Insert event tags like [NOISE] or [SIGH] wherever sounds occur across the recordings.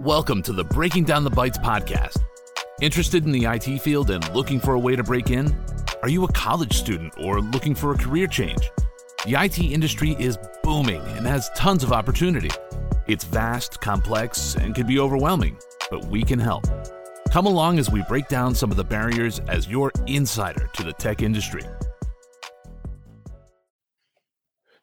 Welcome to the Breaking Down the Bytes podcast. Interested in the IT field and looking for a way to break in? Are you a college student or looking for a career change? The IT industry is booming and has tons of opportunity. It's vast, complex, and can be overwhelming, but we can help. Come along as we break down some of the barriers as your insider to the tech industry.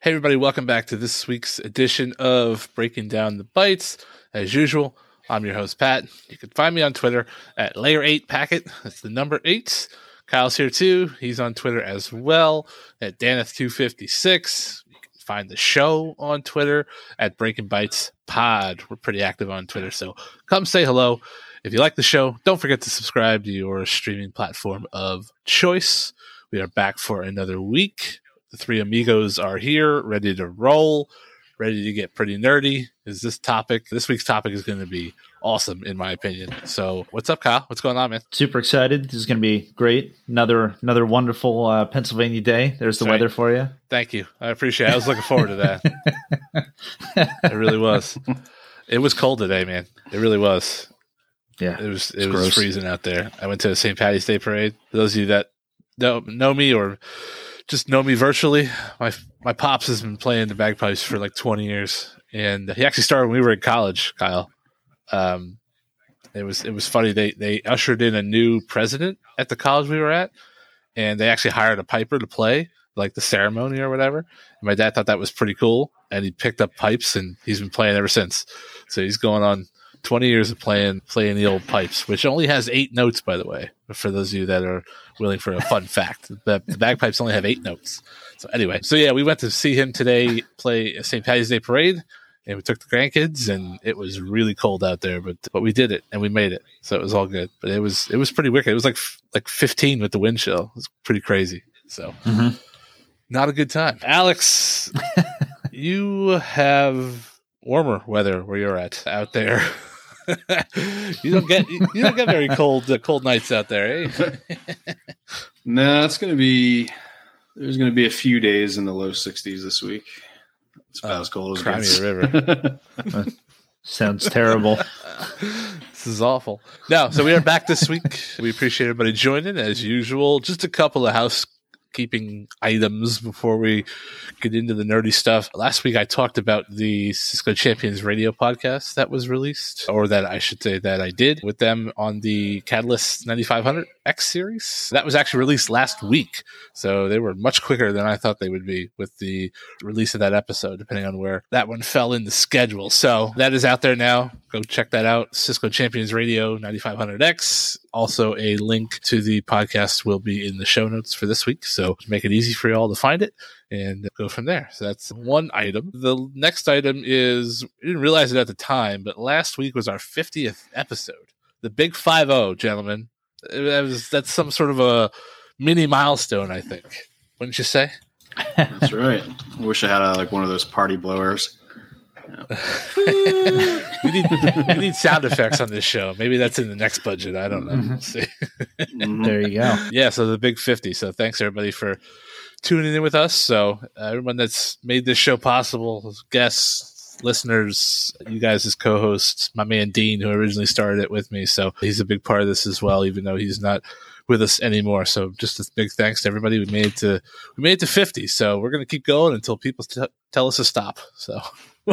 Everybody, welcome back to this week's edition of Breaking Down the Bytes. As usual, I'm your host, Pat. You can find me on Twitter at Layer8Packet. That's the number eight. Kyle's here too. He's on Twitter as well at Daneth256. You can find the show on Twitter at Breaking Bytes Pod. We're pretty active on Twitter, so come say hello. If you like the show, don't forget to subscribe to your streaming platform of choice. We are back for another week. The three amigos are here, ready to roll, ready to get pretty nerdy. Is this topic? This week's topic is going to be awesome, in my opinion. So, what's up, Kyle? What's going on, man? Super excited. This is going to be great. Another another wonderful uh, Pennsylvania day. There's the weather for you. Thank you. I appreciate. it. I was looking forward to that. [LAUGHS] it really was. It was cold today, man. It really was. Yeah, it was. It was gross. freezing out there. I went to a St. Patty's Day parade. For those of you that don't know me or just know me virtually. My my pops has been playing the bagpipes for like 20 years, and he actually started when we were in college. Kyle, um, it was it was funny. They they ushered in a new president at the college we were at, and they actually hired a piper to play like the ceremony or whatever. And my dad thought that was pretty cool, and he picked up pipes, and he's been playing ever since. So he's going on 20 years of playing playing the old pipes, which only has eight notes, by the way. For those of you that are willing for a fun [LAUGHS] fact, the, the, bagpipes only have eight notes. So anyway, so yeah, we went to see him today play a St. Patty's Day parade, and we took the grandkids, and it was really cold out there, but but we did it and we made it, so it was all good. But it was it was pretty wicked. It was like like 15 with the wind chill. It was pretty crazy. So. Mm-hmm. Not a good time. Alex, [LAUGHS] you have warmer weather where you're at out there. [LAUGHS] [LAUGHS] you don't get you don't get very cold uh, cold nights out there, eh? [LAUGHS] no, it's going to be there's going to be a few days in the low 60s this week. It's about uh, as cold as Crimea River. [LAUGHS] Sounds terrible. this is awful. No, so we are back this week. We appreciate everybody joining as usual. Just a couple of house keeping items before we get into the nerdy stuff. Last week I talked about the Cisco Champions radio podcast that was released, or that I should say that I did with them on the Catalyst 9500 X series. That was actually released last week. So they were much quicker than I thought they would be with the release of that episode, depending on where that one fell in the schedule. So that is out there now. Go check that out. Cisco Champions Radio 9500X. Also, a link to the podcast will be in the show notes for this week. So make it easy for you all to find it and go from there. So that's one item. The next item is, I didn't realize it at the time, but last week was our 50th episode. The big 5 0, gentlemen. That was, that's some sort of a mini milestone, I think. Wouldn't you say? That's right. I wish I had a, like one of those party blowers. [LAUGHS] we, need, we need sound effects on this show. Maybe that's in the next budget. I don't know. Mm-hmm. We'll see. Mm-hmm. there you go. Yeah. So the big 50. So thanks everybody for tuning in with us. So uh, everyone that's made this show possible, guests, listeners, you guys as co-hosts, my man Dean, who originally started it with me. So he's a big part of this as well, even though he's not with us anymore. So just a big thanks to everybody. We made it to we made it to 50. So we're gonna keep going until people t- tell us to stop. So [LAUGHS]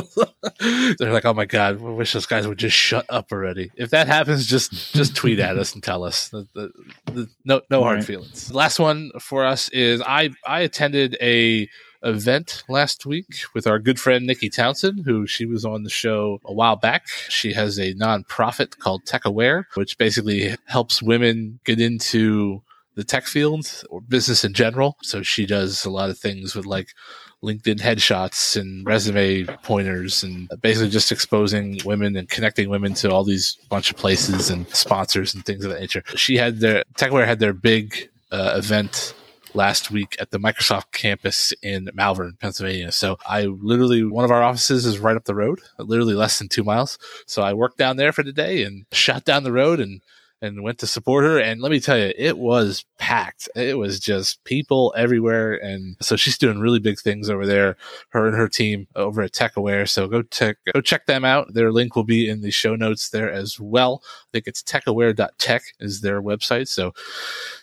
they're like, "Oh my god, I wish those guys would just shut up already." If that happens, just just tweet at us and tell us. The, the, the, no no hard feelings. The last one for us is I I attended a event last week with our good friend Nikki Townsend, who she was on the show a while back. She has a nonprofit called Tech Aware, which basically helps women get into the tech field or business in general. So she does a lot of things with like LinkedIn headshots and resume pointers and basically just exposing women and connecting women to all these bunch of places and sponsors and things of that nature. She had their TechAware had their big uh, event last week at the Microsoft campus in Malvern, Pennsylvania. So I literally, one of our offices is right up the road, literally less than two miles. So I worked down there for the day and shot down the road and and went to support her. And let me tell you, it was packed. It was just people everywhere. And so she's doing really big things over there, her and her team over at TechAware. So go check, go check them out. Their link will be in the show notes there as well. I think it's techaware.tech is their website. So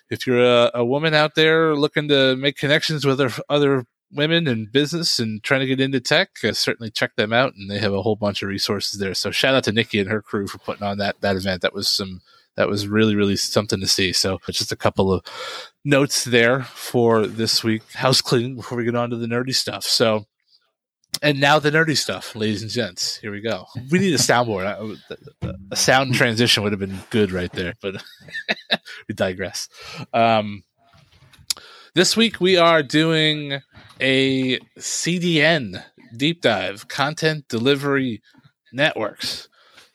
if you're a, a woman out there looking to make connections with other, other women in business and trying to get into tech, uh, certainly check them out. And they have a whole bunch of resources there. So shout out to Nikki and her crew for putting on that, that event. That was some, that was really, really something to see. So just a couple of notes there for this week. House cleaning before we get on to the nerdy stuff. So, and now the nerdy stuff, ladies and gents. Here we go. We need a soundboard. A sound transition would have been good right there, but [LAUGHS] we digress. Um, this week we are doing a CDN deep dive, content delivery networks.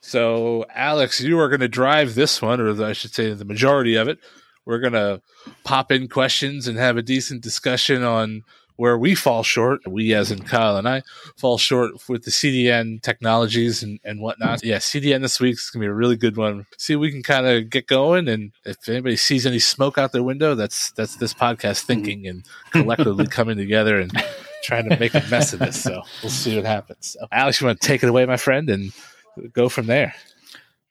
So, Alex, you are going to drive this one, or I should say the majority of it. We're going to pop in questions and have a decent discussion on where we fall short, we as in Kyle and I fall short with the CDN technologies and, and whatnot. Yeah, CDN this week is gonna be a really good one. See, if we can kind of get going, and if anybody sees any smoke out their window, that's that's this podcast mm-hmm. thinking and collectively [LAUGHS] coming together and trying to make a mess of this. So we'll see what happens. So, Alex, you want to take it away, my friend, and go from there.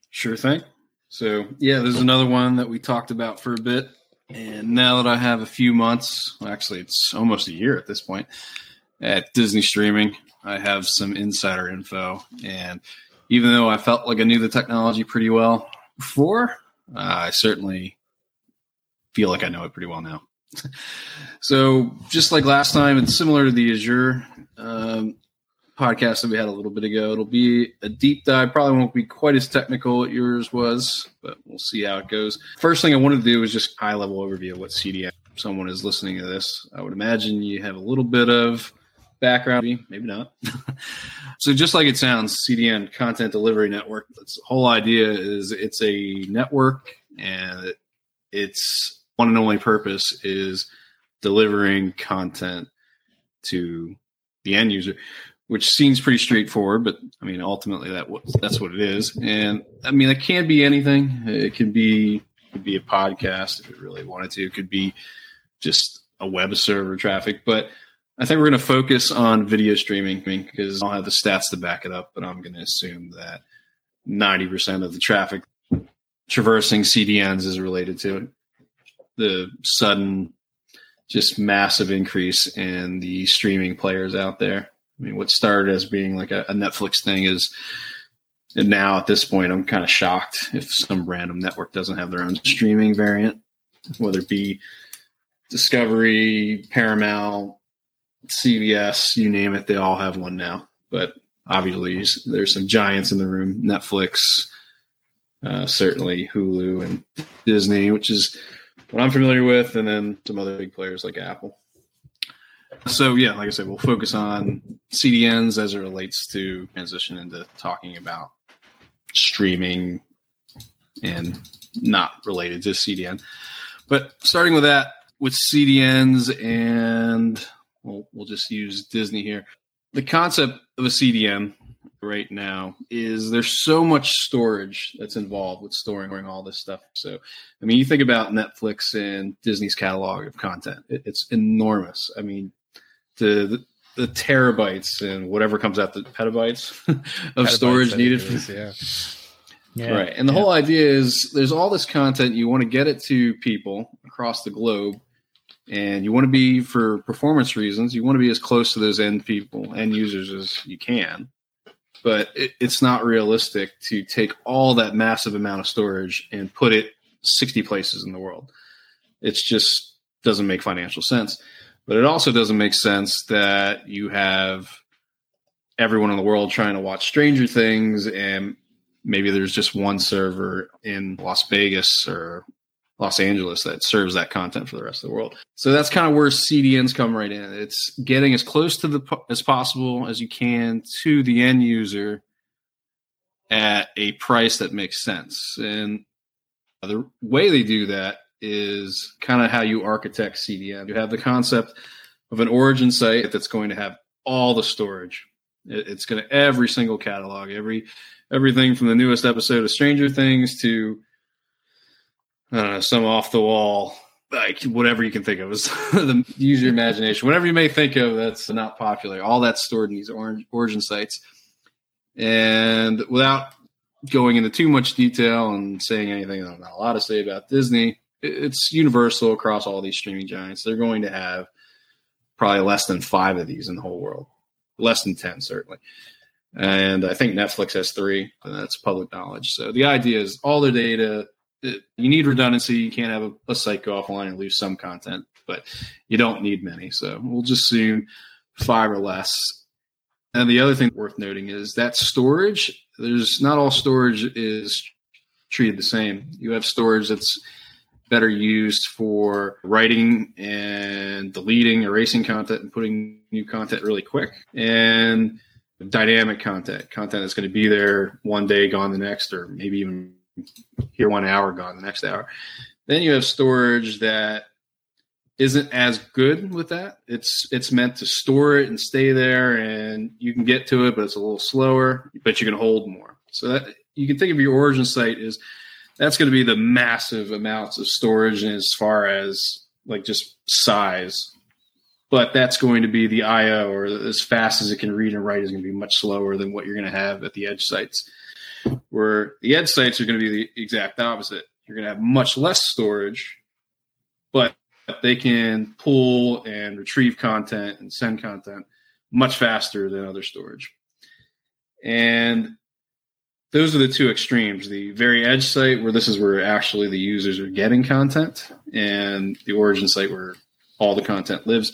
Sure thing. So yeah, there's another one that we talked about for a bit. And now that I have a few months, actually, it's almost a year at this point at Disney streaming, I have some insider info. And even though I felt like I knew the technology pretty well before, uh, I certainly feel like I know it pretty well now. [LAUGHS] so, just like last time, it's similar to the Azure um, podcast that we had a little bit ago. It'll be a deep dive. Probably won't be quite as technical as yours was, but we'll see how it goes. First thing I wanted to do is just high level overview of what CDN. Someone is listening to this. I would imagine you have a little bit of background, maybe not. [LAUGHS] so just like it sounds, CDN Content Delivery Network. Its whole idea is it's a network, and its one and only purpose is delivering content to the end user which seems pretty straightforward, but I mean, ultimately that that's what it is. And I mean, it can be anything. It can be it could be a podcast if it really wanted to. It could be just a web server traffic, but I think we're going to focus on video streaming because I'll have the stats to back it up, but I'm going to assume that 90% of the traffic traversing CDNs is related to it. The sudden, just massive increase in the streaming players out there. I mean, what started as being like a, a Netflix thing is and now at this point, I'm kind of shocked if some random network doesn't have their own streaming variant, whether it be Discovery, Paramount, CBS, you name it, they all have one now. But obviously, there's some giants in the room Netflix, uh, certainly Hulu and Disney, which is what I'm familiar with, and then some other big players like Apple. So yeah, like I said, we'll focus on CDNs as it relates to transition into talking about streaming and not related to CDN. But starting with that, with CDNs and we'll, we'll just use Disney here. The concept of a CDN right now is there's so much storage that's involved with storing all this stuff. So, I mean, you think about Netflix and Disney's catalog of content, it's enormous. I mean, the, the, the terabytes and whatever comes out the petabytes [LAUGHS] of petabytes storage needed. For, yeah. yeah. Right. And the yeah. whole idea is there's all this content, you want to get it to people across the globe and you want to be for performance reasons you want to be as close to those end people end users as you can but it, it's not realistic to take all that massive amount of storage and put it 60 places in the world it just doesn't make financial sense but it also doesn't make sense that you have everyone in the world trying to watch stranger things and maybe there's just one server in las vegas or Los Angeles that serves that content for the rest of the world. So that's kind of where CDNs come right in. It's getting as close to the as possible as you can to the end user at a price that makes sense. And the way they do that is kind of how you architect CDN. You have the concept of an origin site that's going to have all the storage. It's going to every single catalog, every everything from the newest episode of Stranger Things to some off the wall, like whatever you can think of. Is [LAUGHS] the, use your imagination. Whatever you may think of that's not popular. All that's stored in these origin sites. And without going into too much detail and saying anything I'm not allowed to say about Disney, it's universal across all these streaming giants. They're going to have probably less than five of these in the whole world, less than 10, certainly. And I think Netflix has three, and that's public knowledge. So the idea is all the data, it, you need redundancy. You can't have a, a site go offline and lose some content, but you don't need many. So we'll just assume five or less. And the other thing worth noting is that storage, there's not all storage is treated the same. You have storage that's better used for writing and deleting, erasing content, and putting new content really quick. And dynamic content, content that's going to be there one day, gone the next, or maybe even here one hour, gone the next hour. Then you have storage that isn't as good with that. It's it's meant to store it and stay there, and you can get to it, but it's a little slower, but you can hold more. So that you can think of your origin site as that's going to be the massive amounts of storage as far as like just size. But that's going to be the IO or as fast as it can read and write is going to be much slower than what you're going to have at the edge sites. Where the edge sites are going to be the exact opposite. You're going to have much less storage, but they can pull and retrieve content and send content much faster than other storage. And those are the two extremes. The very edge site where this is where actually the users are getting content and the origin site where all the content lives.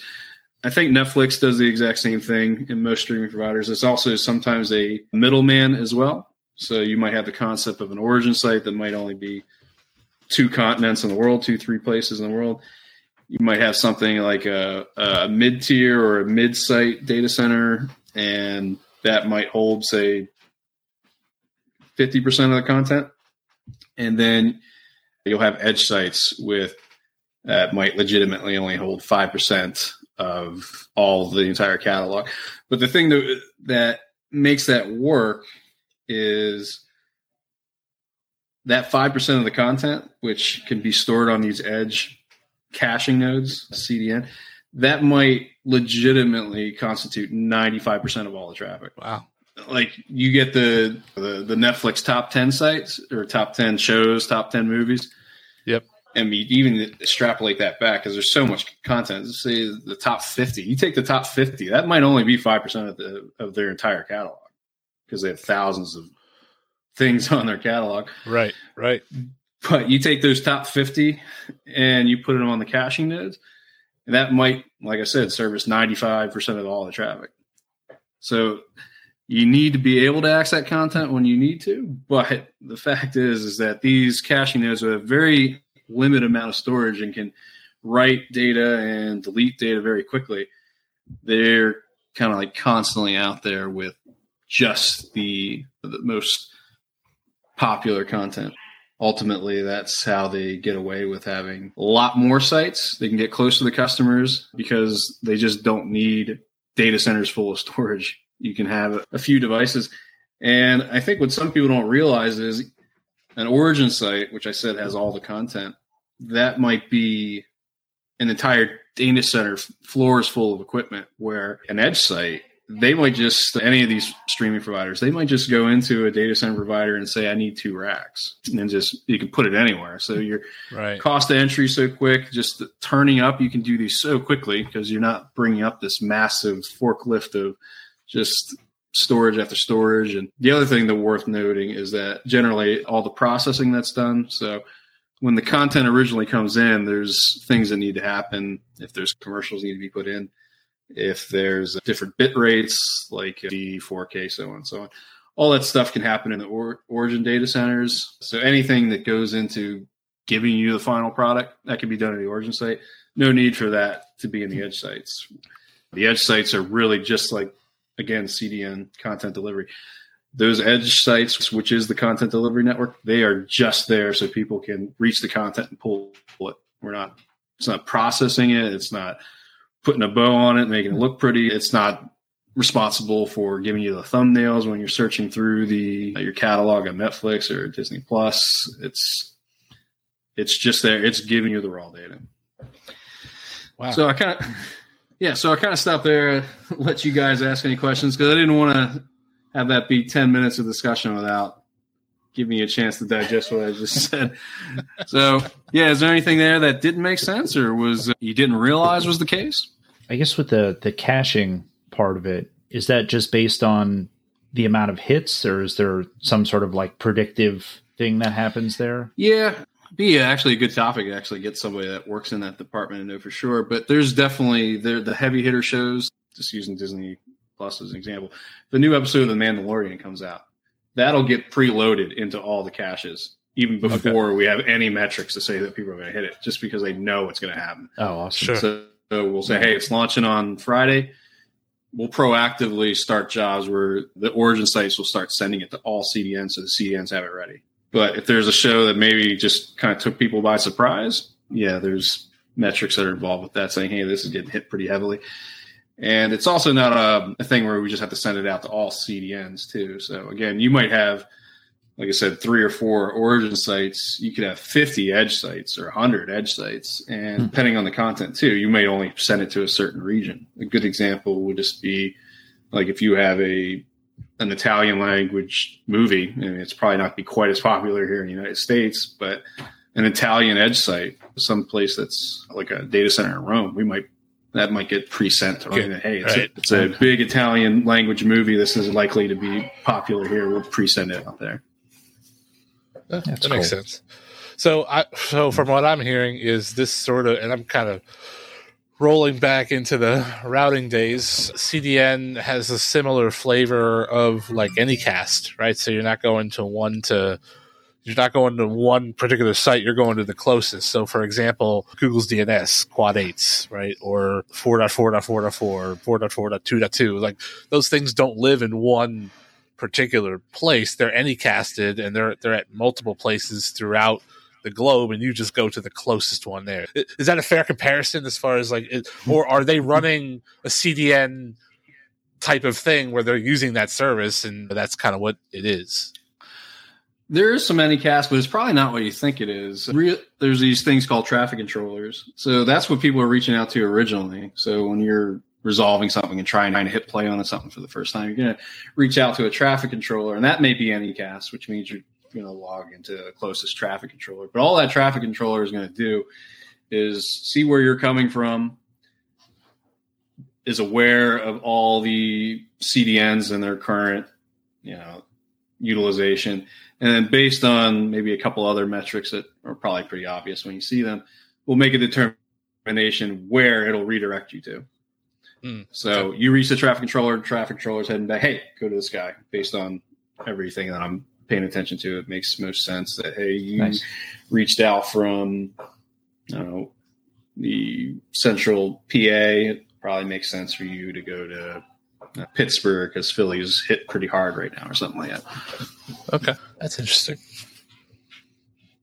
I think netflix does the exact same thing in most streaming providers. It's also sometimes a middleman as well. So you might have the concept of an origin site that might only be two continents in the world two three places in the world. You might have something like a, a mid-tier or a mid-site data center and that might hold say 50% of the content. And then you'll have edge sites with that might legitimately only hold 5% of all the entire catalog. But the thing that, that makes that work is that 5% of the content, which can be stored on these edge caching nodes, CDN, that might legitimately constitute 95% of all the traffic. Wow like you get the, the, the Netflix top ten sites or top ten shows, top ten movies. Yep. And even extrapolate that back because there's so much content. Let's say the top fifty. You take the top fifty, that might only be five percent of the of their entire catalog because they have thousands of things [LAUGHS] on their catalog. Right. Right. But you take those top fifty and you put them on the caching nodes, and that might, like I said, service ninety five percent of all the traffic. So you need to be able to access that content when you need to. But the fact is, is that these caching nodes have a very limited amount of storage and can write data and delete data very quickly. They're kind of like constantly out there with just the, the most popular content. Ultimately, that's how they get away with having a lot more sites. They can get close to the customers because they just don't need data centers full of storage you can have a few devices. And I think what some people don't realize is an origin site, which I said has all the content, that might be an entire data center floors full of equipment where an edge site they might just any of these streaming providers they might just go into a data center provider and say i need two racks and just you can put it anywhere so your right. cost of entry so quick just turning up you can do these so quickly because you're not bringing up this massive forklift of just storage after storage. And the other thing that worth noting is that generally all the processing that's done. So when the content originally comes in, there's things that need to happen. If there's commercials need to be put in, if there's different bit rates like the 4K, so on and so on. All that stuff can happen in the or- origin data centers. So anything that goes into giving you the final product that can be done at the origin site. No need for that to be in the edge sites. The edge sites are really just like again, CDN content delivery. Those edge sites, which is the content delivery network, they are just there so people can reach the content and pull, it. We're not, it's not processing it. It's not putting a bow on it, making it look pretty. It's not responsible for giving you the thumbnails when you're searching through the your catalog on Netflix or Disney Plus. It's It's just there. It's giving you the raw data. Wow. So I kind of, yeah. So I kind of stopped there, [LAUGHS] let you guys ask any questions because I didn't want to have that be ten minutes of discussion without giving you a chance to digest what I just [LAUGHS] said. So yeah, is there anything there that didn't make sense or was uh, you didn't realize was the case? I guess with the the caching part of it, is that just based on the amount of hits, or is there some sort of like predictive thing that happens there? Yeah, be actually a good topic to actually get somebody that works in that department to know for sure. But there's definitely there the heavy hitter shows. Just using Disney Plus as an example, the new episode of The Mandalorian comes out. That'll get preloaded into all the caches even before okay. we have any metrics to say that people are going to hit it, just because they know it's going to happen. Oh, awesome! Sure. So, so we'll say, hey, it's launching on Friday. We'll proactively start jobs where the origin sites will start sending it to all CDNs so the CDNs have it ready. But if there's a show that maybe just kind of took people by surprise, yeah, there's metrics that are involved with that saying, hey, this is getting hit pretty heavily. And it's also not a, a, thing where we just have to send it out to all CDNs too. So again, you might have, like I said, three or four origin sites. You could have 50 edge sites or 100 edge sites. And hmm. depending on the content too, you may only send it to a certain region. A good example would just be like if you have a an Italian language movie. I mean, it's probably not be quite as popular here in the United States, but an Italian edge site, some place that's like a data center in Rome, we might that might get pre-sent to okay. hey, it's, right. a, it's, a, big Italian language movie. This is likely to be popular here. We'll pre-send it out there. That, that cool. makes sense. So, I so from what I'm hearing is this sort of, and I'm kind of rolling back into the routing days, CDN has a similar flavor of like Anycast, right? So you're not going to one to you're not going to one particular site, you're going to the closest. So for example, Google's DNS, quad eights, right? Or 4.4.4.4, 4.4.2.2. Like those things don't live in one particular place. They're anycasted and they're they're at multiple places throughout the globe and you just go to the closest one there. Is that a fair comparison as far as like, or are they running a CDN type of thing where they're using that service and that's kind of what it is? There is some Anycast, but it's probably not what you think it is. there's these things called traffic controllers. So that's what people are reaching out to originally. So when you're resolving something and trying to hit play on something for the first time, you're going to reach out to a traffic controller, and that may be Anycast, which means you're going to log into the closest traffic controller. But all that traffic controller is going to do is see where you're coming from, is aware of all the CDNs and their current, you know, utilization, and then based on maybe a couple other metrics that are probably pretty obvious when you see them, we'll make a determination where it'll redirect you to. Mm, so okay. you reach the traffic controller, traffic controller's heading back, hey, go to this guy based on everything that I'm paying attention to, it makes most sense that hey, you nice. reached out from you know the central PA. It probably makes sense for you to go to uh, Pittsburgh because Philly's hit pretty hard right now, or something like that. Okay, that's interesting.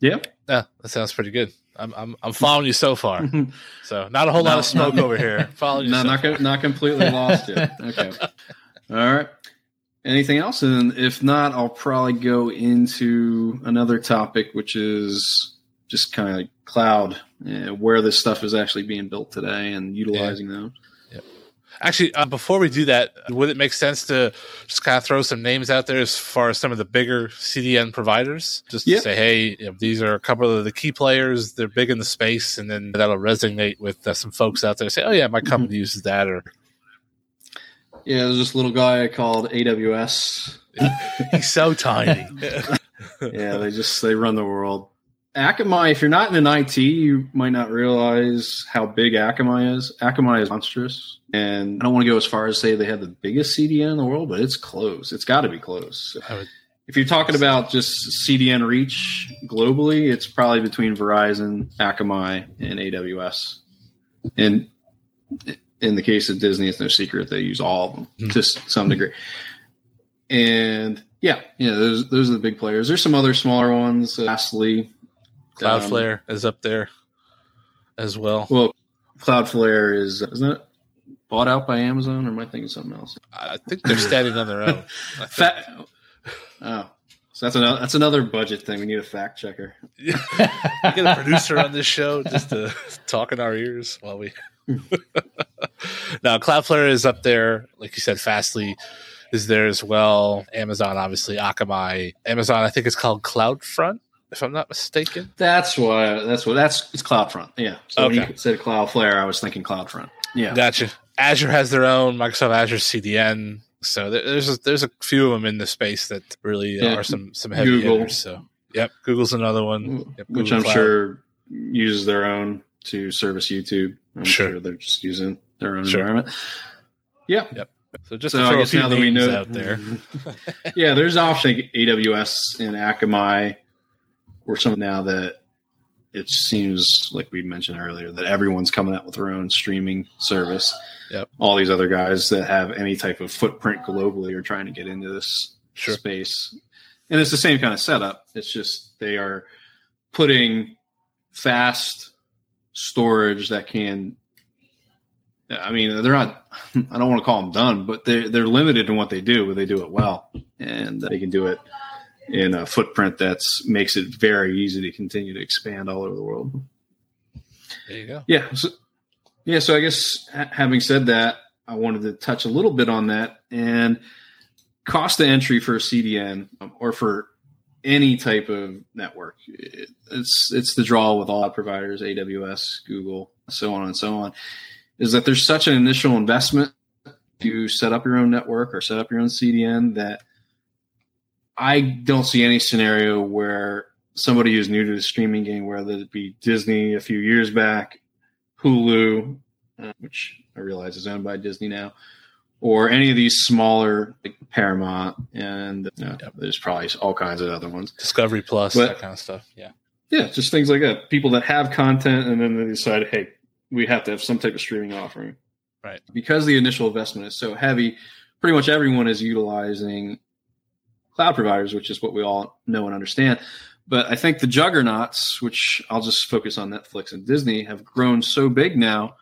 Yeah, yeah, that sounds pretty good. I'm I'm, I'm following you so far. [LAUGHS] so not a whole no, lot of smoke over here. [LAUGHS] Following you. No, so not far. not completely lost yet. [LAUGHS] Okay. All right. Anything else? And if not, I'll probably go into another topic, which is just kind of like cloud, where this stuff is actually being built today and utilizing yeah. those. Actually, uh, before we do that, would it make sense to just kind of throw some names out there as far as some of the bigger CDN providers? Just to say, hey, you know, these are a couple of the key players. They're big in the space, and then that'll resonate with uh, some folks out there. Say, oh yeah, my company mm-hmm. uses that, or yeah, there's this little guy called AWS. [LAUGHS] He's so tiny. [LAUGHS] yeah, they just they run the world. Akamai, if you're not in an IT, you might not realize how big Akamai is. Akamai is monstrous. And I don't want to go as far as say they have the biggest CDN in the world, but it's close. It's got to be close. If you're talking about just CDN reach globally, it's probably between Verizon, Akamai, and AWS. And in the case of Disney, it's no secret they use all of them mm. to some degree. And yeah, yeah, those those are the big players. There's some other smaller ones. Lastly, Cloudflare um, is up there as well. Well, Cloudflare is isn't it bought out by Amazon, or am I thinking something else? I think they're standing on their own. [LAUGHS] Fat, oh, So that's another that's another budget thing. We need a fact checker. [LAUGHS] Get a producer on this show just to talk in our ears while we. [LAUGHS] now, Cloudflare is up there, like you said. Fastly is there as well. Amazon, obviously, Akamai. Amazon, I think it's called CloudFront, if I'm not mistaken. That's what that's what that's it's CloudFront. Yeah. So when Okay. you said Cloudflare, I was thinking CloudFront. Yeah. Gotcha. Azure has their own Microsoft Azure CDN. So there's a, there's a few of them in the space that really Yeah. are some some heavy Google. hitters. So yep, Google's another one. Yep, Which I'm Cloud. sure uses their own to service YouTube. I'm Sure. sure, they're just using their own Sure. environment. Yeah. So just So to I guess now that we know out there. [LAUGHS] yeah, there's option AWS and Akamai or some now that it seems like we mentioned earlier that everyone's coming out with their own streaming service. Yep. All these other guys that have any type of footprint globally are trying to get into this Sure. space. And it's the same kind of setup. It's just they are putting fast storage that can I mean, they're not. I don't want to call them done, but they're they're limited in what they do, but they do it well, and they can do it in a footprint that makes it very easy to continue to expand all over the world. There you go. Yeah, so, yeah. So I guess ha- having said that, I wanted to touch a little bit on that and cost of entry for a CDN or for any type of network. It's it's the draw with all providers, AWS, Google, so on and so on. Is that there's such an initial investment to set up your own network or set up your own CDN that I don't see any scenario where somebody who's new to the streaming game, whether it be Disney a few years back, Hulu, which I realize is owned by Disney now, or any of these smaller like Paramount, and you know, there's probably all kinds of other ones. Discovery Plus, But- that kind of stuff. Yeah. Yeah, just things like that. People that have content and then they decide, hey, we have to have some type of streaming offering. Right. Because the initial investment is so heavy, pretty much everyone is utilizing cloud providers, which is what we all know and understand. But I think the juggernauts, which I'll just focus on Netflix and Disney, have grown so big now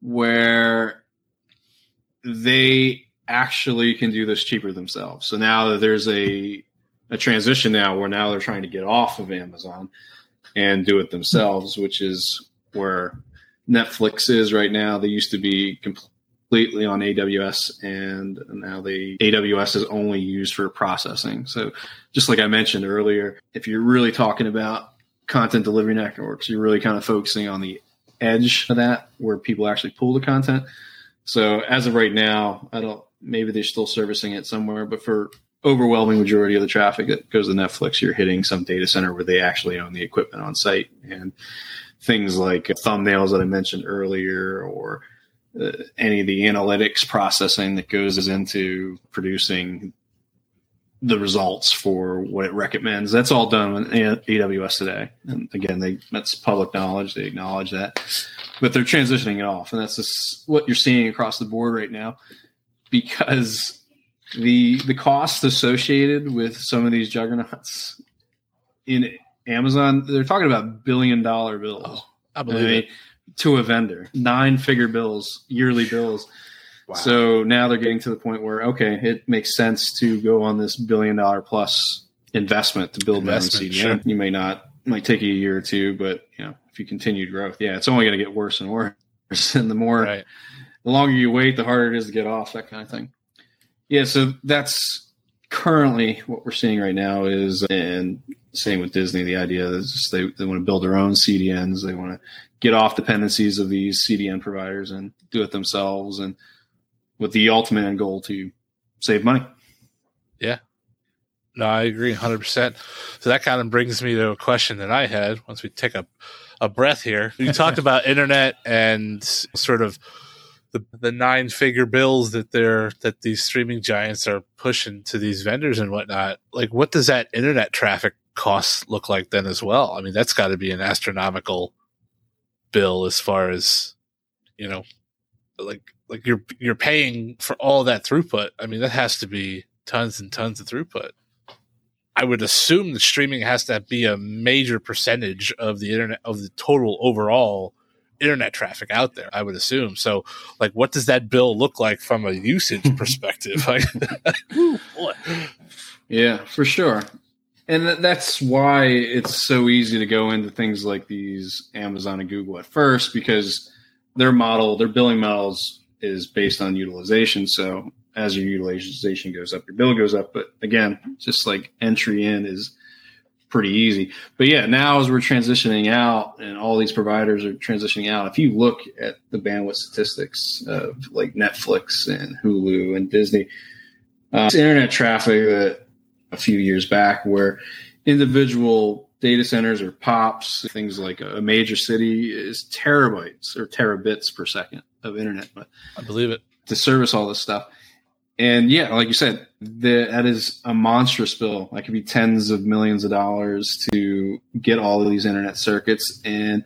where they actually can do this cheaper themselves. So now that there's a a transition now where now they're trying to get off of Amazon and do it themselves, which is where Netflix is right now. They used to be completely on AWS, and now the AWS is only used for processing. So, just like I mentioned earlier, if you're really talking about content delivery networks, you're really kind of focusing on the edge of that where people actually pull the content. So, as of right now, I don't. Maybe they're still servicing it somewhere, but for overwhelming majority of the traffic that goes to Netflix, you're hitting some data center where they actually own the equipment on site and things like thumbnails that I mentioned earlier or uh, any of the analytics processing that goes into producing the results for what it recommends. That's all done on A- AWS today. And again, they that's public knowledge. They acknowledge that, but they're transitioning it off, and that's just what you're seeing across the board right now because the the cost associated with some of these juggernauts in Amazon, they're talking about billion dollar bills Oh, I I believe mean, it. to a vendor, nine figure bills, yearly bills. Wow. So now they're getting to the point where okay, it makes sense to go on this billion dollar plus investment to build my own Investment, CDN. sure. You may not might take you a year or two, but you know if you continue growth, yeah, it's only going to get worse and worse. [LAUGHS] And the more right. the longer you wait, the harder it is to get off, that kind of thing. Yeah, so that's currently what we're seeing right now is, and same with Disney, the idea is just they, they want to build their own CDNs. They want to get off dependencies of these CDN providers and do it themselves, and with the ultimate end goal to save money. Yeah. No, I agree 100%. So that kind of brings me to a question that I had once we take a, a breath here. You talked about internet and sort of the, the nine figure bills that they're, that these streaming giants are pushing to these vendors and whatnot. Like, what does that internet traffic cost look like then as well? I mean, that's got to be an astronomical bill as far as, you know, like, like you're, you're paying for all that throughput. I mean, that has to be tons and tons of throughput. I would assume the streaming has to be a major percentage of the internet of the total overall internet traffic out there. I would assume. So, like, what does that bill look like from a usage [LAUGHS] perspective? Like, [LAUGHS] Ooh, boy. Yeah, for sure. And that's why it's so easy to go into things like these Amazon and Google at first because their model, their billing models is based on utilization. So as your utilization goes up, your bill goes up. But again, just like entry in is pretty easy. But yeah, now as we're transitioning out and all these providers are transitioning out, if you look at the bandwidth statistics of like Netflix and Hulu and Disney, uh, internet traffic that a few years back where individual data centers or pops, things like a major city is terabytes or terabits per second of internet. But I believe it to service all this stuff. And yeah, like you said, the, that is a monstrous bill. That could be tens of millions of dollars to get all of these internet circuits. And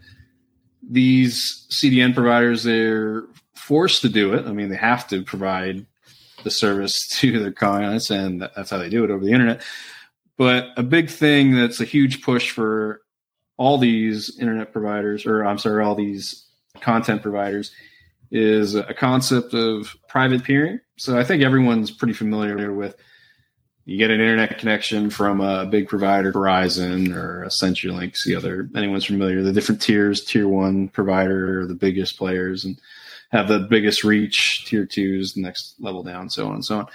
these CDN providers, they're forced to do it. I mean, they have to provide the service [LAUGHS] to their clients, and that's how they do it over the internet. But a big thing that's a huge push for all these internet providers, or I'm sorry, all these content providers, is a concept of private peering. So I think everyone's pretty familiar with you get an internet connection from a big provider, Verizon or CenturyLink, the other anyone's familiar, the different tiers, tier one provider, the biggest players and have the biggest reach, tier twos, the next level down, so on and so on.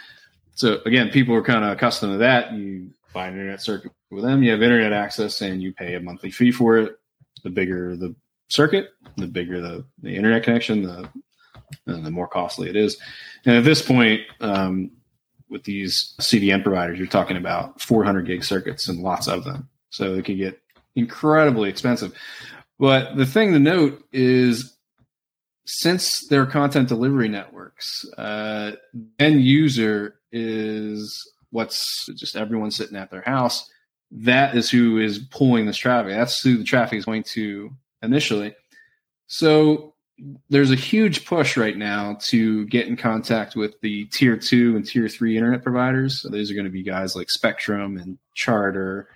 So again, people are kind of accustomed to that. You buy an internet circuit with them, you have internet access and you pay a monthly fee for it. The bigger the circuit, the bigger the, the internet connection, the the more costly it is. And at this point, um, with these CDN providers, you're talking about 400 gig circuits and lots of them. So it can get incredibly expensive. But the thing to note is since they're content delivery networks, uh, end user is what's just everyone sitting at their house. That is who is pulling this traffic. That's who the traffic is going to initially. So there's a huge push right now to get in contact with the tier two and tier three internet providers. So those are going to be guys like Spectrum and Charter,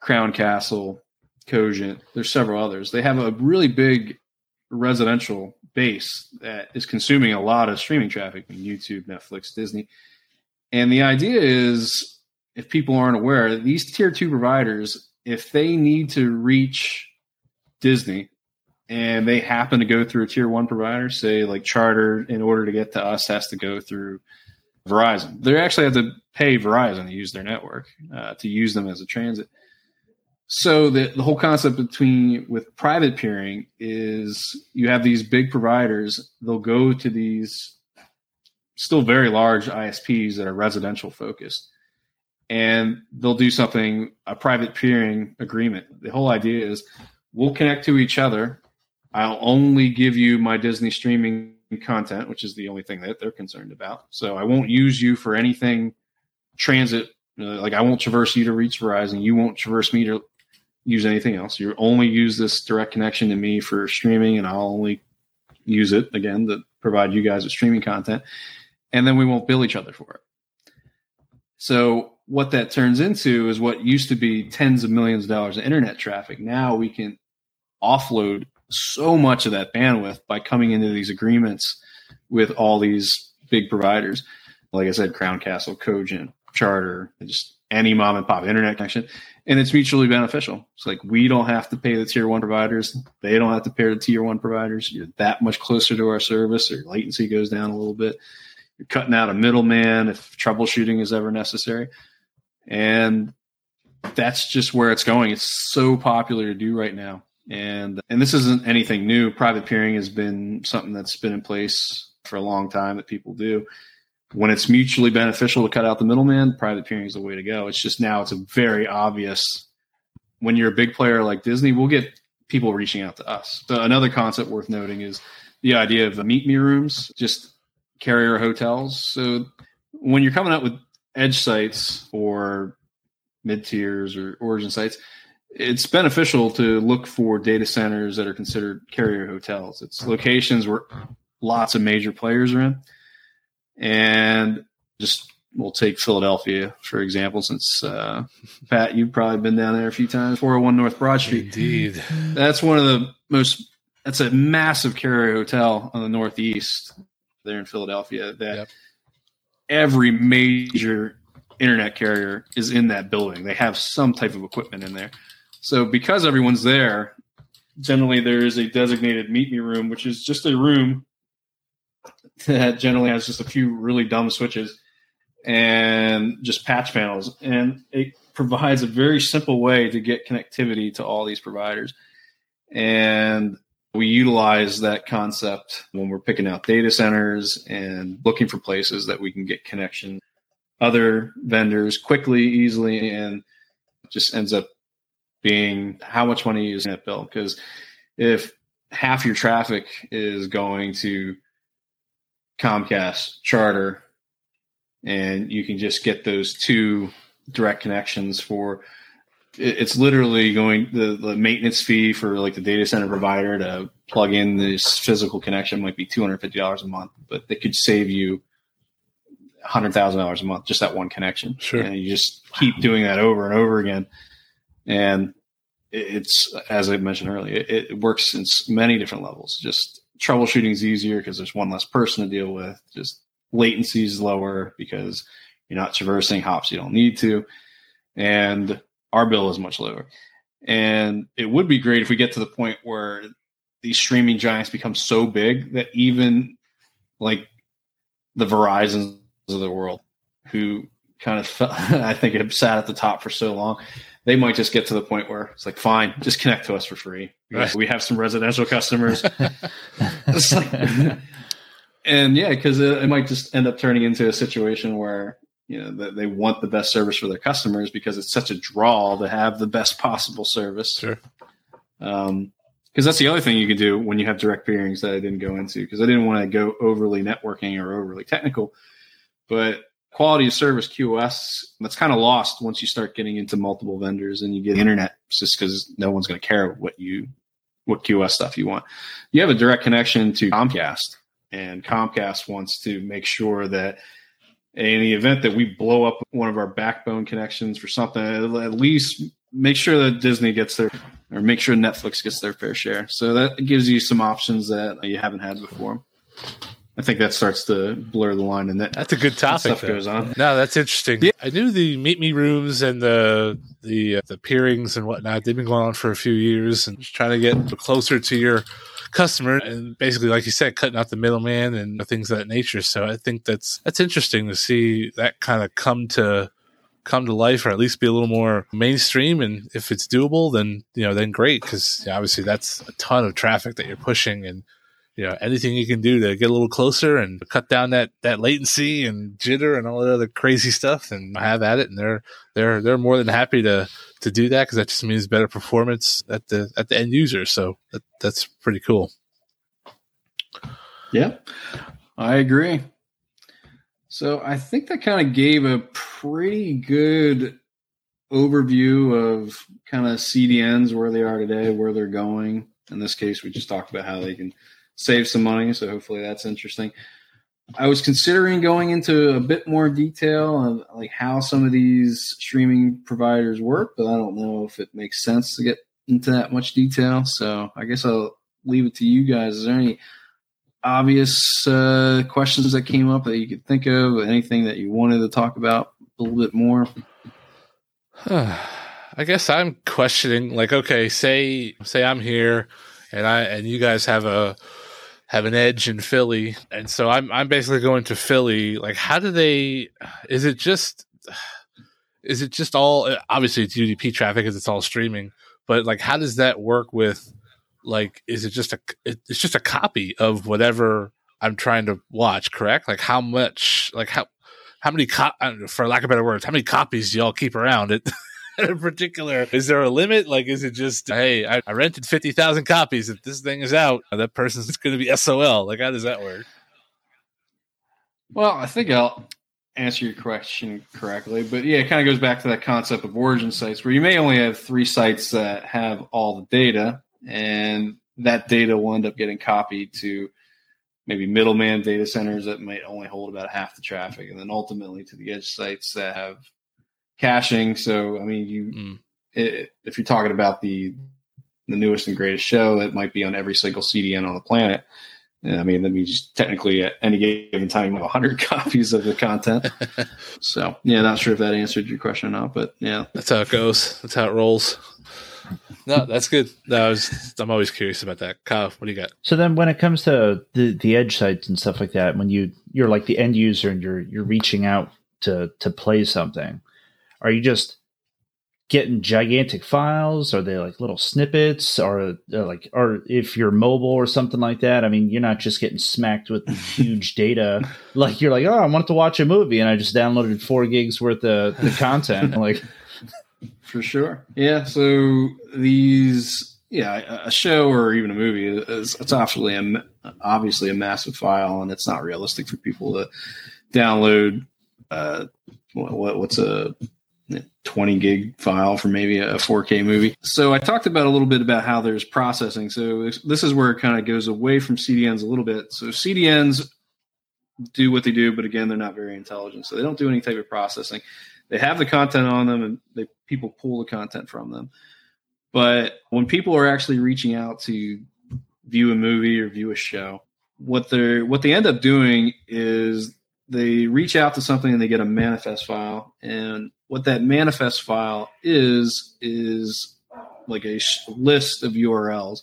Crown Castle, Cogent. There's several others. They have a really big residential base that is consuming a lot of streaming traffic, YouTube, Netflix, Disney. And the idea is, if people aren't aware, these tier two providers, if they need to reach Disney and they happen to go through a tier one provider, say like Charter, in order to get to us, has to go through Verizon. They actually have to pay Verizon to use their network uh, to use them as a transit. So the, the whole concept between with private peering is you have these big providers, they'll go to these still very large ISPs that are residential focused. And they'll do something, a private peering agreement. The whole idea is we'll connect to each other. I'll only give you my Disney streaming content, which is the only thing that they're concerned about. So I won't use you for anything transit. Uh, like I won't traverse you to reach Verizon. You won't traverse me to use anything else. You only use this direct connection to me for streaming, and I'll only use it again to provide you guys with streaming content, and then we won't bill each other for it. So what that turns into is what used to be tens of millions of dollars of internet traffic. Now we can offload so much of that bandwidth by coming into these agreements with all these big providers. Like I said, Crown Castle, Cogent, Charter, just any mom and pop internet connection and it's mutually beneficial. It's like we don't have to pay the tier one providers; they don't have to pay the tier one providers. You're that much closer to our service, or latency goes down a little bit. You're cutting out a middleman if troubleshooting is ever necessary, and that's just where it's going. It's so popular to do right now, and and this isn't anything new. Private peering has been something that's been in place for a long time that people do when it's mutually beneficial to cut out the middleman, private peering is the way to go. It's just now it's a very obvious when you're a big player like Disney, we'll get people reaching out to us. So another concept worth noting is the idea of the meet me rooms, just carrier hotels. So when you're coming up with edge sites or mid tiers or origin sites, it's beneficial to look for data centers that are considered carrier hotels. It's locations where lots of major players are in and just we'll take Philadelphia for example, since uh, Pat, you've probably been down there a few times. 401 North Broad Street. Indeed, that's one of the most. That's a massive carrier hotel on the northeast there in Philadelphia. That yep. every major internet carrier is in that building. They have some type of equipment in there. So because everyone's there, generally there is a designated meet me room, which is just a room that generally has just a few really dumb switches and just patch panels. And it provides a very simple way to get connectivity to all these providers. And we utilize that concept when we're picking out data centers and looking for places that we can get connection other vendors quickly, easily, and just ends up being how much money you use net bill. Because if half your traffic is going to Comcast, Charter, and you can just get those two direct connections for it's literally going the, the maintenance fee for like the data center provider to plug in this physical connection might be $250 a month but they could save you $100000 a month just that one connection Sure. and you just keep doing that over and over again and it's as i mentioned earlier it, it works in many different levels. Just troubleshooting is easier because there's one less person to deal with. Just latency is lower because you're not traversing hops you don't need to. And our bill is much lower. And it would be great if we get to the point where these streaming giants become so big that even like the verizons of the world who kind of felt, [LAUGHS] i think have sat at the top for so long they might just get to the point where it's like fine just connect to us for free Right. we have some residential customers [LAUGHS] like- and yeah, because it, it might just end up turning into a situation where you know that they want the best service for their customers because it's such a draw to have the best possible service. Sure. Um, because that's the other thing you can do when you have direct peerings that I didn't go into because I didn't want to go overly networking or overly technical, but quality of service QoS that's kind of lost once you start getting into multiple vendors and you get internet it's just because no one's going to care what you what QoS stuff you want. You have a direct connection to Comcast, and Comcast wants to make sure that in the event that we blow up one of our backbone connections for something, at least make sure that Disney gets their or make sure Netflix gets their fair share. So that gives you some options that you haven't had before. I think that starts to blur the line, and that That's a good topic. stuff though. goes on. No, that's interesting. Yeah. I knew the meet me rooms and the the uh, the peerings and whatnot. They've been going on for a few years and just trying to get closer to your customer and basically, like you said, cutting out the middleman and things of that nature. So I think that's that's interesting to see that kind of come to come to life or at least be a little more mainstream and if it's doable then you know then great because obviously that's a ton of traffic that you're pushing and you know anything you can do to get a little closer and cut down that that latency and jitter and all that other crazy stuff and have at it and they're they're they're more than happy to to do that because that just means better performance at the at the end user so that, that's pretty cool Yeah, I agree. So I think that kind of gave a pretty good overview of kind of CDNs, where they are today, where they're going. In this case, we just talked about how they can save some money. So hopefully that's interesting. I was considering going into a bit more detail on like how some of these streaming providers work, but I don't know if it makes sense to get into that much detail. So I guess I'll leave it to you guys. Is there any obvious uh, questions that came up that you could think of? Anything that you wanted to talk about a little bit more? [SIGHS] I guess I'm questioning like okay say say I'm here and I and you guys have a have an edge in Philly. And so I'm I'm basically going to Philly. Like how do they is it just is it just all obviously it's UDP traffic because it's all streaming but like how does that work with like is it just a it's just a copy of whatever I'm trying to watch correct? Like how much like how how many co- for lack of better words how many copies do y'all keep around? It [LAUGHS] in particular. Is there a limit? Like is it just hey i, I rented 50000 copies. If this thing is out that person's [LAUGHS] going to be sol like how does that work? Well, I think I'll answer your question correctly, but yeah, it kind of goes back to that concept of origin sites where you may only have three sites that have all the data, and that data will end up getting copied to maybe middleman data centers that might only hold about half the traffic, and then ultimately to the edge sites that have caching. So, I mean, you Mm. i if you're talking about the the newest and greatest show, it might be on every single CDN on the planet. I mean, that means technically at any given time you have 100 [LAUGHS] copies of the content. [LAUGHS] so, yeah, not sure if that answered your question or not, but yeah. That's how it goes. That's how it rolls. No, that's good. No, I was, I'm always curious about that. Kyle, what do you got? So then, when it comes to the the edge sites and stuff like that, when you you're like the end user and you're you're reaching out to to play something, are you just getting gigantic files? Are they like little snippets? Or like, or if you're mobile or something like that? I mean, you're not just getting smacked with [LAUGHS] huge data. Like you're like, oh, I wanted to watch a movie and I just downloaded four gigs worth of the [LAUGHS] content. like, [LAUGHS] for sure, yeah. So these, yeah, a show or even a movie is it's obviously a obviously a massive file, and it's not realistic for people to download. Uh, what, what's a 20 gig file for maybe a 4K movie. So I talked about a little bit about how there's processing. So this is where it kind of goes away from CDNs a little bit. So CDNs do what they do, but again, they're not very intelligent. So they don't do any type of processing. They have the content on them and they people pull the content from them. But when people are actually reaching out to view a movie or view a show, what they're what they end up doing is they reach out to something and they get a manifest file and what that manifest file is is like a list of URLs,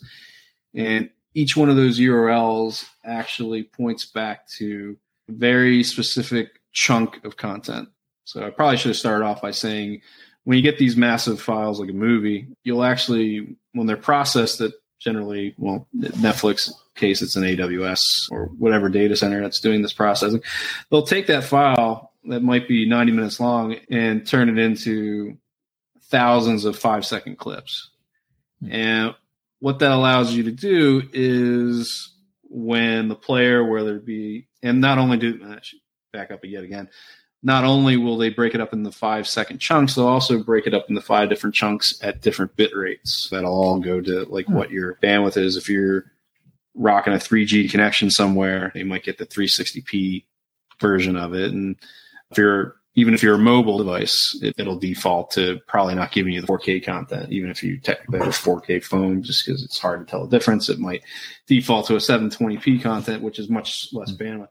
and each one of those URLs actually points back to a very specific chunk of content. So I probably should have started off by saying when you get these massive files like a movie, you'll actually when they're processed that generally well Netflix case it's an AWS or whatever data center that's doing this processing, they'll take that file that might be 90 minutes long and turn it into thousands of five second clips. And what that allows you to do is when the player, whether it be, and not only do, I should back up yet again, not only will they break it up in the five second chunks, they'll also break it up in the five different chunks at different bit rates. That'll all go to like hmm. what your bandwidth is. If you're rocking a 3G connection somewhere, they might get the 360p version of it. And if you're even if you're a mobile device, it, will default to probably not giving you the 4K content, even if you technically have a 4K phone, just because it's hard to tell the difference. It might default to a 720p content, which is much less mm-hmm. bandwidth.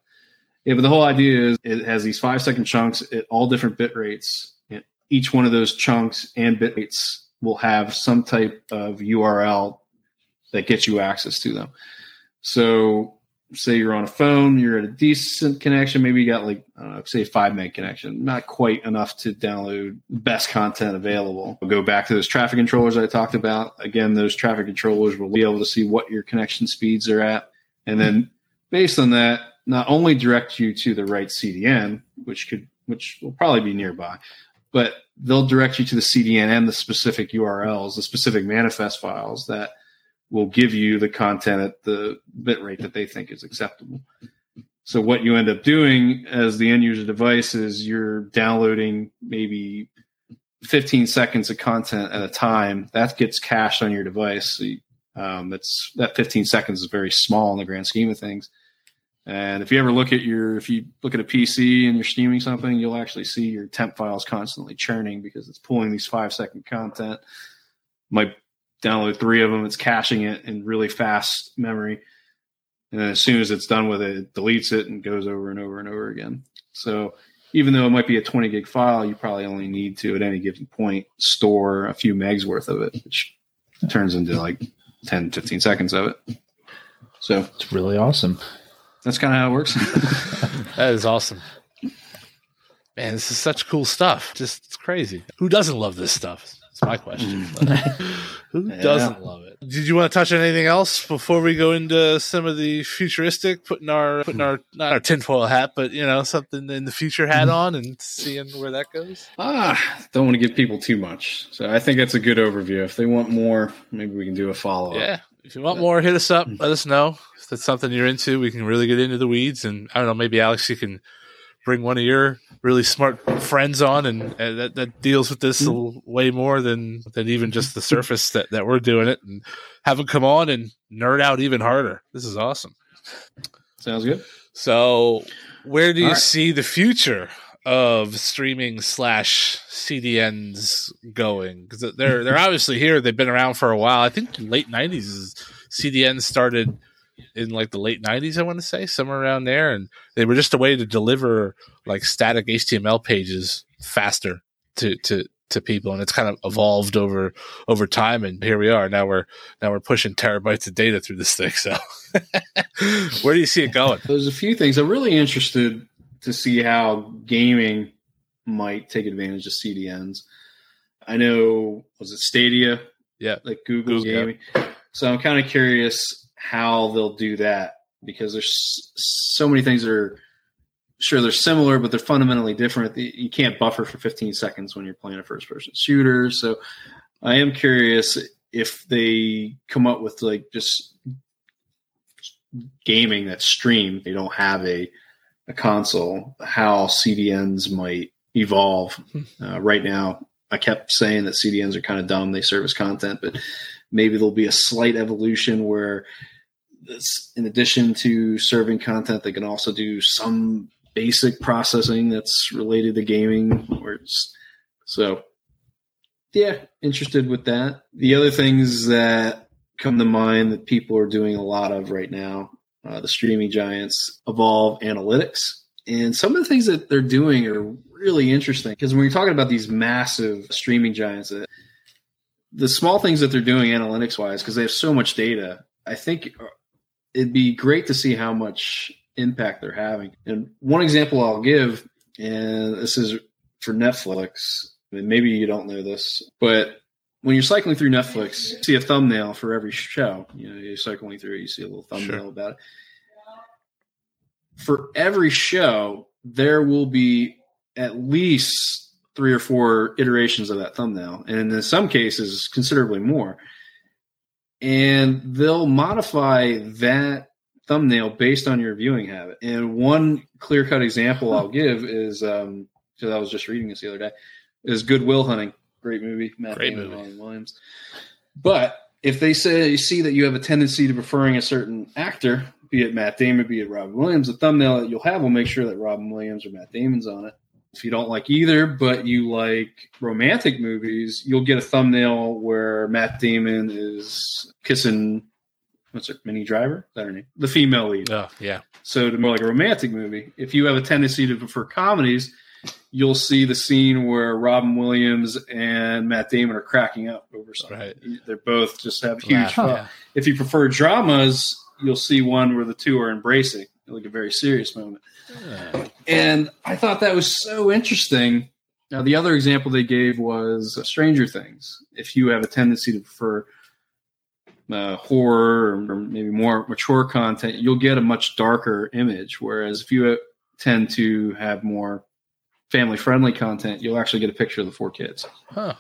Yeah, but the whole idea is it has these five second chunks at all different bit rates. And each one of those chunks and bit rates will have some type of URL that gets you access to them. So say you're on a phone, you're at a decent connection, maybe you got like know, say five meg connection, not quite enough to download best content available. We'll go back to those traffic controllers I talked about. Again, those traffic controllers will be able to see what your connection speeds are at, and then based on that, not only direct you to the right CDN, which could which will probably be nearby, but they'll direct you to the CDN and the specific URLs, the specific manifest files that will give you the content at the bit rate that they think is acceptable. So what you end up doing as the end user device is you're downloading maybe 15 seconds of content at a time. That gets cached on your device. Um, that's that 15 seconds is very small in the grand scheme of things. And if you ever look at your, if you look at a PC and you're streaming something, you'll actually see your temp files constantly churning because it's pulling these five second content. Might download three of them. It's caching it in really fast memory. And then as soon as it's done with it, it deletes it and goes over and over and over again. So even though it might be a 20 gig file, you probably only need to, at any given point, store a few megs worth of it, which turns into like 10, 15 seconds of it. So it's really awesome. That's kind of how it works. [LAUGHS] that is awesome. Man, this is such cool stuff. Just it's crazy. Who doesn't love this stuff? That's my question. Mm. [LAUGHS] Who yeah. doesn't love it? Did you want to touch on anything else before we go into some of the futuristic, putting our putting our not our tinfoil hat, but you know something in the future hat mm-hmm. on and seeing where that goes? Ah, don't want to give people too much, so I think that's a good overview. If they want more, maybe we can do a follow up. Yeah, if you want more, hit us up. Let us know if that's something you're into. We can really get into the weeds, and I don't know, maybe Alex, you can bring one of your really smart friends on and, and that, that deals with this mm-hmm. way more than than even just the surface that, that we're doing it and have them come on and nerd out even harder. This is awesome. Sounds good. So where do you right. see the future of streaming slash cdns going? Because they're they're [LAUGHS] obviously here. They've been around for a while. I think late 90s cdns started in like the late 90s i want to say somewhere around there and they were just a way to deliver like static html pages faster to to to people and it's kind of evolved over over time and here we are now we're now we're pushing terabytes of data through this thing so [LAUGHS] where do you see it going There's a few things I'm really interested to see how gaming might take advantage of CDNs. I know was it Stadia? Yeah. like Google's Google, gaming. So I'm kind of curious how they'll do that because there's so many things that are sure they're similar, but they're fundamentally different. You can't buffer for 15 seconds when you're playing a first person shooter. So I am curious if they come up with like just gaming that's streamed. They don't have a a console. How CDNs might evolve. Uh, right now, I kept saying that CDNs are kind of dumb. They service content, but maybe there'll be a slight evolution where, this, in addition to serving content, they can also do some basic processing that's related to gaming. Or so, yeah, interested with that. The other things that come to mind that people are doing a lot of right now, uh, the streaming giants, Evolve Analytics. And some of the things that they're doing are really interesting because when you're talking about these massive streaming giants, uh, the small things that they're doing analytics wise, because they have so much data, I think uh, it'd be great to see how much impact they're having. And one example I'll give, and this is for Netflix, and maybe you don't know this, but when you're cycling through Netflix, you see a thumbnail for every show. You know, you're cycling through it, you see a little thumbnail Sure. about it. For every show, there will be at least three or four iterations of that thumbnail, and in some cases, considerably more. And they'll modify that thumbnail based on your viewing habit. And one clear cut example I'll give is um, because I was just reading this the other day, is Good Will Hunting. Great movie, Matt Great Damon, movie. Robin Williams. But if they say see that you have a tendency to preferring a certain actor, be it Matt Damon, be it Robin Williams, the thumbnail that you'll have will make sure that Robin Williams or Matt Damon's on it. If you don't like either, but you like romantic movies, you'll get a thumbnail where Matt Damon is kissing what's her Minnie Driver? Is that her name? The female lead. oh yeah So to more like a romantic movie. If you have a tendency to prefer comedies, you'll see the scene where Robin Williams and Matt Damon are cracking up over something. Right. They're both just have huge fun. If you prefer dramas, you'll see one where the two are embracing, like a very serious moment. And I thought that was so interesting. Now, the other example they gave was Stranger Things. If you have a tendency to prefer uh, horror or maybe more mature content, you'll get a much darker image. Whereas if you tend to have more family friendly content, you'll actually get a picture of the four kids. huh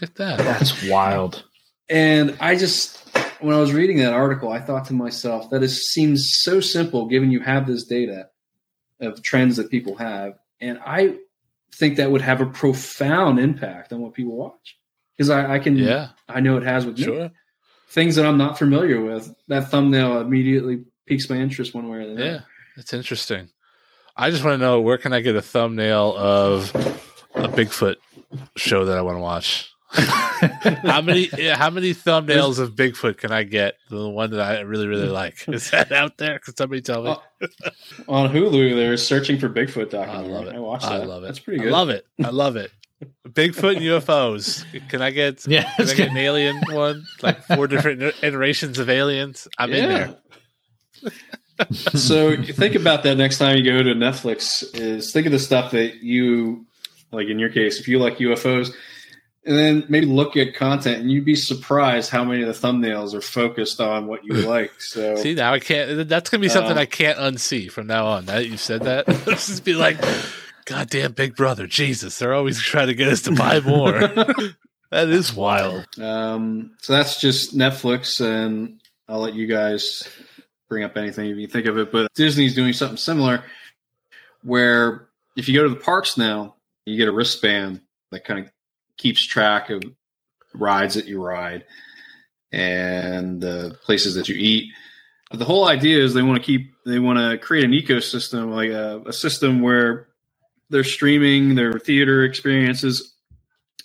look at that That's wild. And I just, when I was reading that article, I thought to myself, that is, seems so simple given you have this data of trends that people have. And I think that would have a profound impact on what people watch. Because I, I can, yeah I know it has with me. sure Things that I'm not familiar with, that thumbnail immediately piques my interest one way or the other. Yeah, that's interesting. I just want to know where can I get a thumbnail of a Bigfoot show that I want to watch. How many [LAUGHS] how many thumbnails of Bigfoot can I get? The one that I really really like [LAUGHS] is that out there? Can somebody tell me? Oh, On Hulu, they're searching for Bigfoot I love it. I watched that. I that. love it. That's pretty good. I love it. I love it. [LAUGHS] Bigfoot and UFOs. Can I get? Yeah, Can I get an alien one? Like four different iterations of aliens. I'm in there. so you think about that next time you go to Netflix. Is think of the stuff that you like. In your case, if you like UFOs, and then maybe look at content, and you'd be surprised how many of the thumbnails are focused on what you [LAUGHS] like. So See now I can't. That's gonna be something Uh, I can't unsee from now on. Now that you've said that, [LAUGHS] let's just be like, goddamn Big Brother, Jesus! They're always trying to get us to buy more. [LAUGHS] that is wild. Um, so that's just Netflix, and I'll let you guys bring up anything if you think of it. But Disney's doing something similar, where if you go to the parks now, you get a wristband that kind of keeps track of rides that you ride and the places that you eat. But the whole idea is they want to keep, they want to create an ecosystem, like a, a system where they're streaming their theater experiences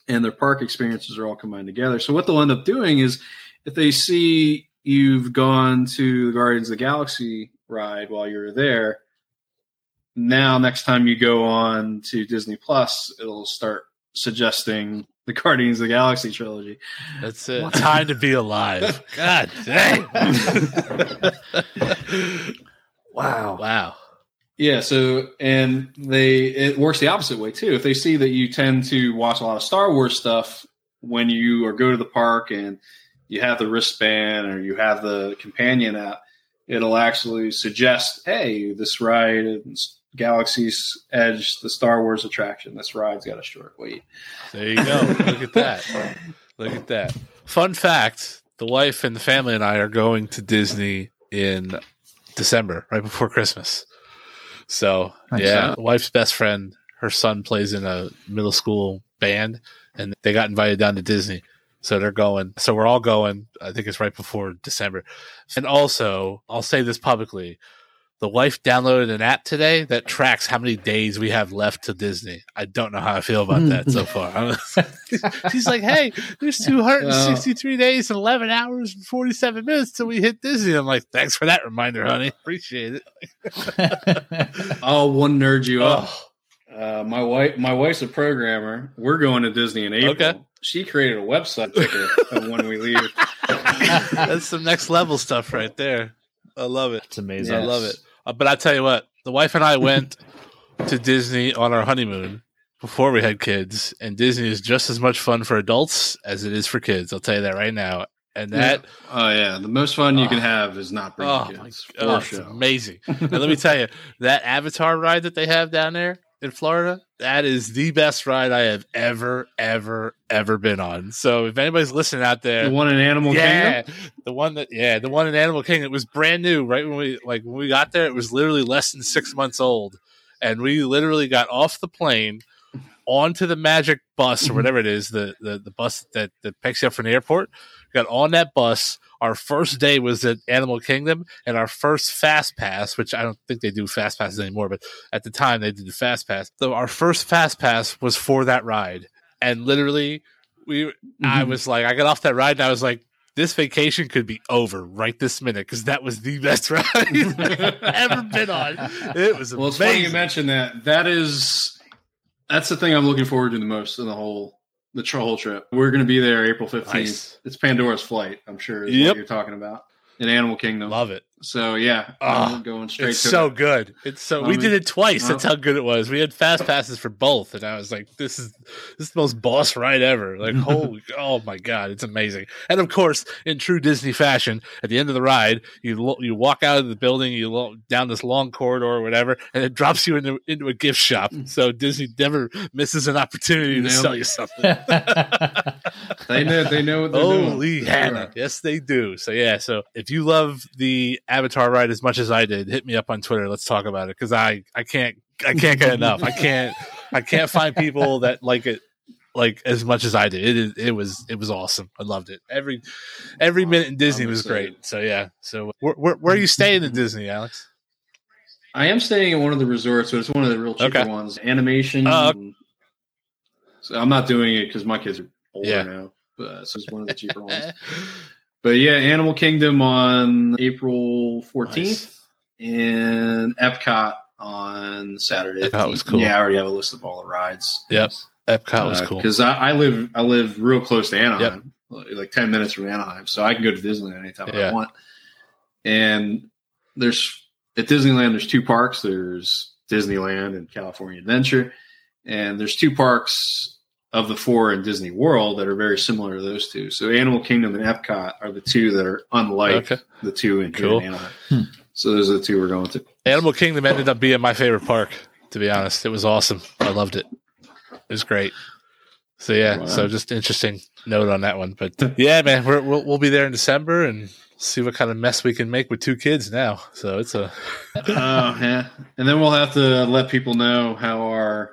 and their park experiences are all combined together. So what they'll end up doing is if they see you've gone to the Guardians of the Galaxy ride while you were there, now next time you go on to Disney Plus, it'll start suggesting the Guardians of the Galaxy trilogy. That's it. Time to be alive. [LAUGHS] God dang. [LAUGHS] Wow. wow. Yeah, so and they it works the opposite way too. If they see that you tend to watch a lot of Star Wars stuff when you or go to the park and you have the wristband or you have the companion app, it'll actually suggest, hey, this ride is Galaxy's Edge, the Star Wars attraction. This ride's got a short wait. There you go. Look at that. Look at that. Fun fact the wife and the family and I are going to Disney in December, right before Christmas. So, Nice. yeah, the wife's best friend, her son plays in a middle school band, and they got invited down to Disney. So they're going. So we're all going. I think it's right before December. And also, I'll say this publicly. The wife downloaded an app today that tracks how many days we have left to Disney. I don't know how I feel about that so far. [LAUGHS] She's like, "Hey, there's 263 days and 11 hours and 47 minutes till we hit Disney." I'm like, "Thanks for that reminder, honey. Appreciate it." [LAUGHS] I'll one nerd you up. Oh, Uh, my wife, my wife's a programmer. We're going to Disney in April. Okay. She created a website ticker of [LAUGHS] when we leave. that's some next level stuff right there. I love it. It's amazing. I love it. Uh, but I tell you what, the wife and I went [LAUGHS] to Disney on our honeymoon before we had kids, and Disney is just as much fun for adults as it is for kids. I'll tell you that right now. And that, Oh yeah, the most fun you can Oh. have is not bringing oh, my kids. For it's sure. amazing. and let me tell you, that Avatar ride that they have down there in Florida, that is the best ride I have ever, ever, ever been on. So if anybody's listening out there, The one in Animal yeah, Kingdom. the one that yeah, the one in Animal Kingdom. It was brand new, right when we like when we got there. It was literally less than six months old, and we literally got off the plane onto the Magic bus or mm-hmm. whatever it is, the the, the bus that that picks you up from the airport. Got on that bus. Our first day was at Animal Kingdom, and our first fast pass, which I don't think they do fast passes anymore, but at the time they did the fast pass. So our first fast pass was for that ride, and literally we I Mhm. was like, I got off that ride and I was like, this vacation could be over right this minute because that was the [LAUGHS] best ride I've ever been on. It was Well, it's funny you mentioned that. That is, that's the thing I'm looking forward to the most in the whole the whole trip. We're going to be there April 15th. Nice. It's Pandora's Flight. I'm sure is Yep. what you're talking about in Animal Kingdom. Love it. So yeah, Ah, I'm going straight It's to so it. good. It's so we mean, did it twice. well- That's how good it was. We had fast passes for both, and I was like, "This is this is the most boss ride ever!" Like, [LAUGHS] holy, oh my god, it's amazing. And of course, in true Disney fashion, at the end of the ride, you lo- you walk out of the building, you lo- down this long corridor or whatever, and it drops you into into a gift shop. So Disney never misses an opportunity to sell it. you something. They know they know what they're doing. Holy For Hannah. Yes, they do. So, yeah. So, if you love the Avatar ride as much as I did, hit me up on Twitter. Let's talk about it because I, I can't, I can't get enough. I can't, I can't find people [LAUGHS] that like it like as much as I did. It is, it was, it was awesome. I loved it. Every, every minute in Disney was great. So, yeah. So, where, where, where are you staying in Disney, Alex? I am staying at one of the resorts, but it's one of the real cheaper Okay. ones. Animation. Oh, and- so I'm not doing it because my kids are older Yeah. now. But so it's one of the cheaper [LAUGHS] ones. But yeah, Animal Kingdom on April 14th Nice. and Epcot on Saturday. Epcot was cool. Yeah, I already have a list of all the rides. Yep. Epcot was uh, cool. Because I, I live I live real close to Anaheim, like 10 minutes from Anaheim, so I can go to Disneyland anytime Yeah. I want. And there's at Disneyland, there's two parks. There's Disneyland and California Adventure, and there's two parks of the four in Disney World that are very similar to those two. So Animal Kingdom and Epcot are the two that are unlike Okay. the two in, here Cool. Anaheim. Hmm. So those are the two we're going to. Animal Kingdom ended up being my favorite park, to be honest. It was awesome. I loved it. It was great. So yeah, Wow. so just interesting note on that one. But yeah, man, we're, we'll we'll be there in December and see what kind of mess we can make with two kids now. So it's a oh yeah, and then we'll have to let people know how our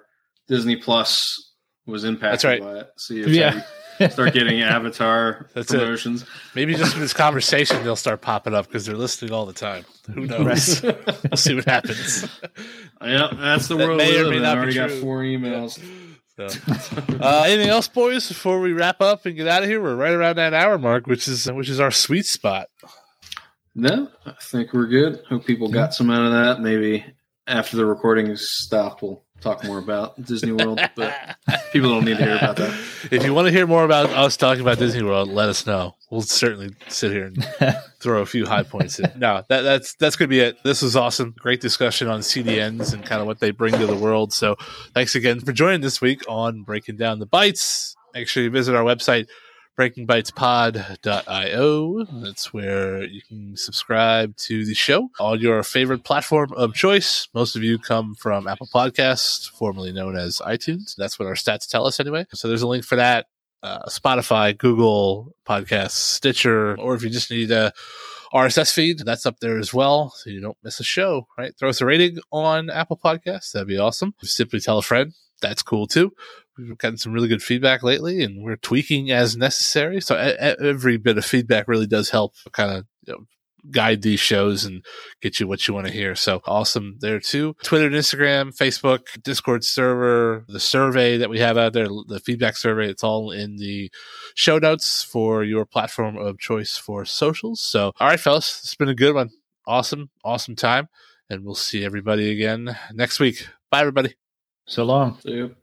Disney Plus was impacted That's right. by it. See if Yeah. they start getting [LAUGHS] Avatar That's it. promotions. maybe just in this conversation they'll start popping up because they're listening all the time. Who knows? [LAUGHS] we'll see what happens. Yeah, that's the That world may we or may not I be already got four emails. So, uh, anything else, boys? Before we wrap up and get out of here, we're right around that hour mark, which is which is our sweet spot. No, I think we're good. Hope people got some out of that. Maybe after the recording is stopped, we'll talk more about Disney World. But people don't need to hear about that. [LAUGHS] If you want to hear more about us talking about Disney World, let us know. We'll certainly sit here and [LAUGHS] throw a few high points in. No, that, that's that's going to be it. This was awesome. Great discussion on CDNs and kind of what they bring to the world. So thanks again for joining this week on Breaking Down the Bytes. Make sure you visit our website, breakingbytespod.io. That's where you can subscribe to the show on your favorite platform of choice. Most of you come from Apple Podcasts, formerly known as iTunes. That's what our stats tell us anyway. So there's a link for that. Uh, Spotify, Google Podcasts, Stitcher, or if you just need a RSS feed, that's up there as well, so you don't miss a show. Right? Throw us a rating on Apple Podcasts. That'd be awesome. Simply tell a friend. That's cool too we've gotten some really good feedback lately and we're tweaking as necessary. So a- a- every bit of feedback really does help kind of you know, guide these shows and get you what you want to hear. So awesome there too. Twitter and Instagram, Facebook, Discord server, the survey that we have out there, the feedback survey, it's all in the show notes for your platform of choice for socials. So, all right, fellas, it's been a good one. Awesome, awesome time. And we'll see everybody again next week. Bye, everybody. So long. See you.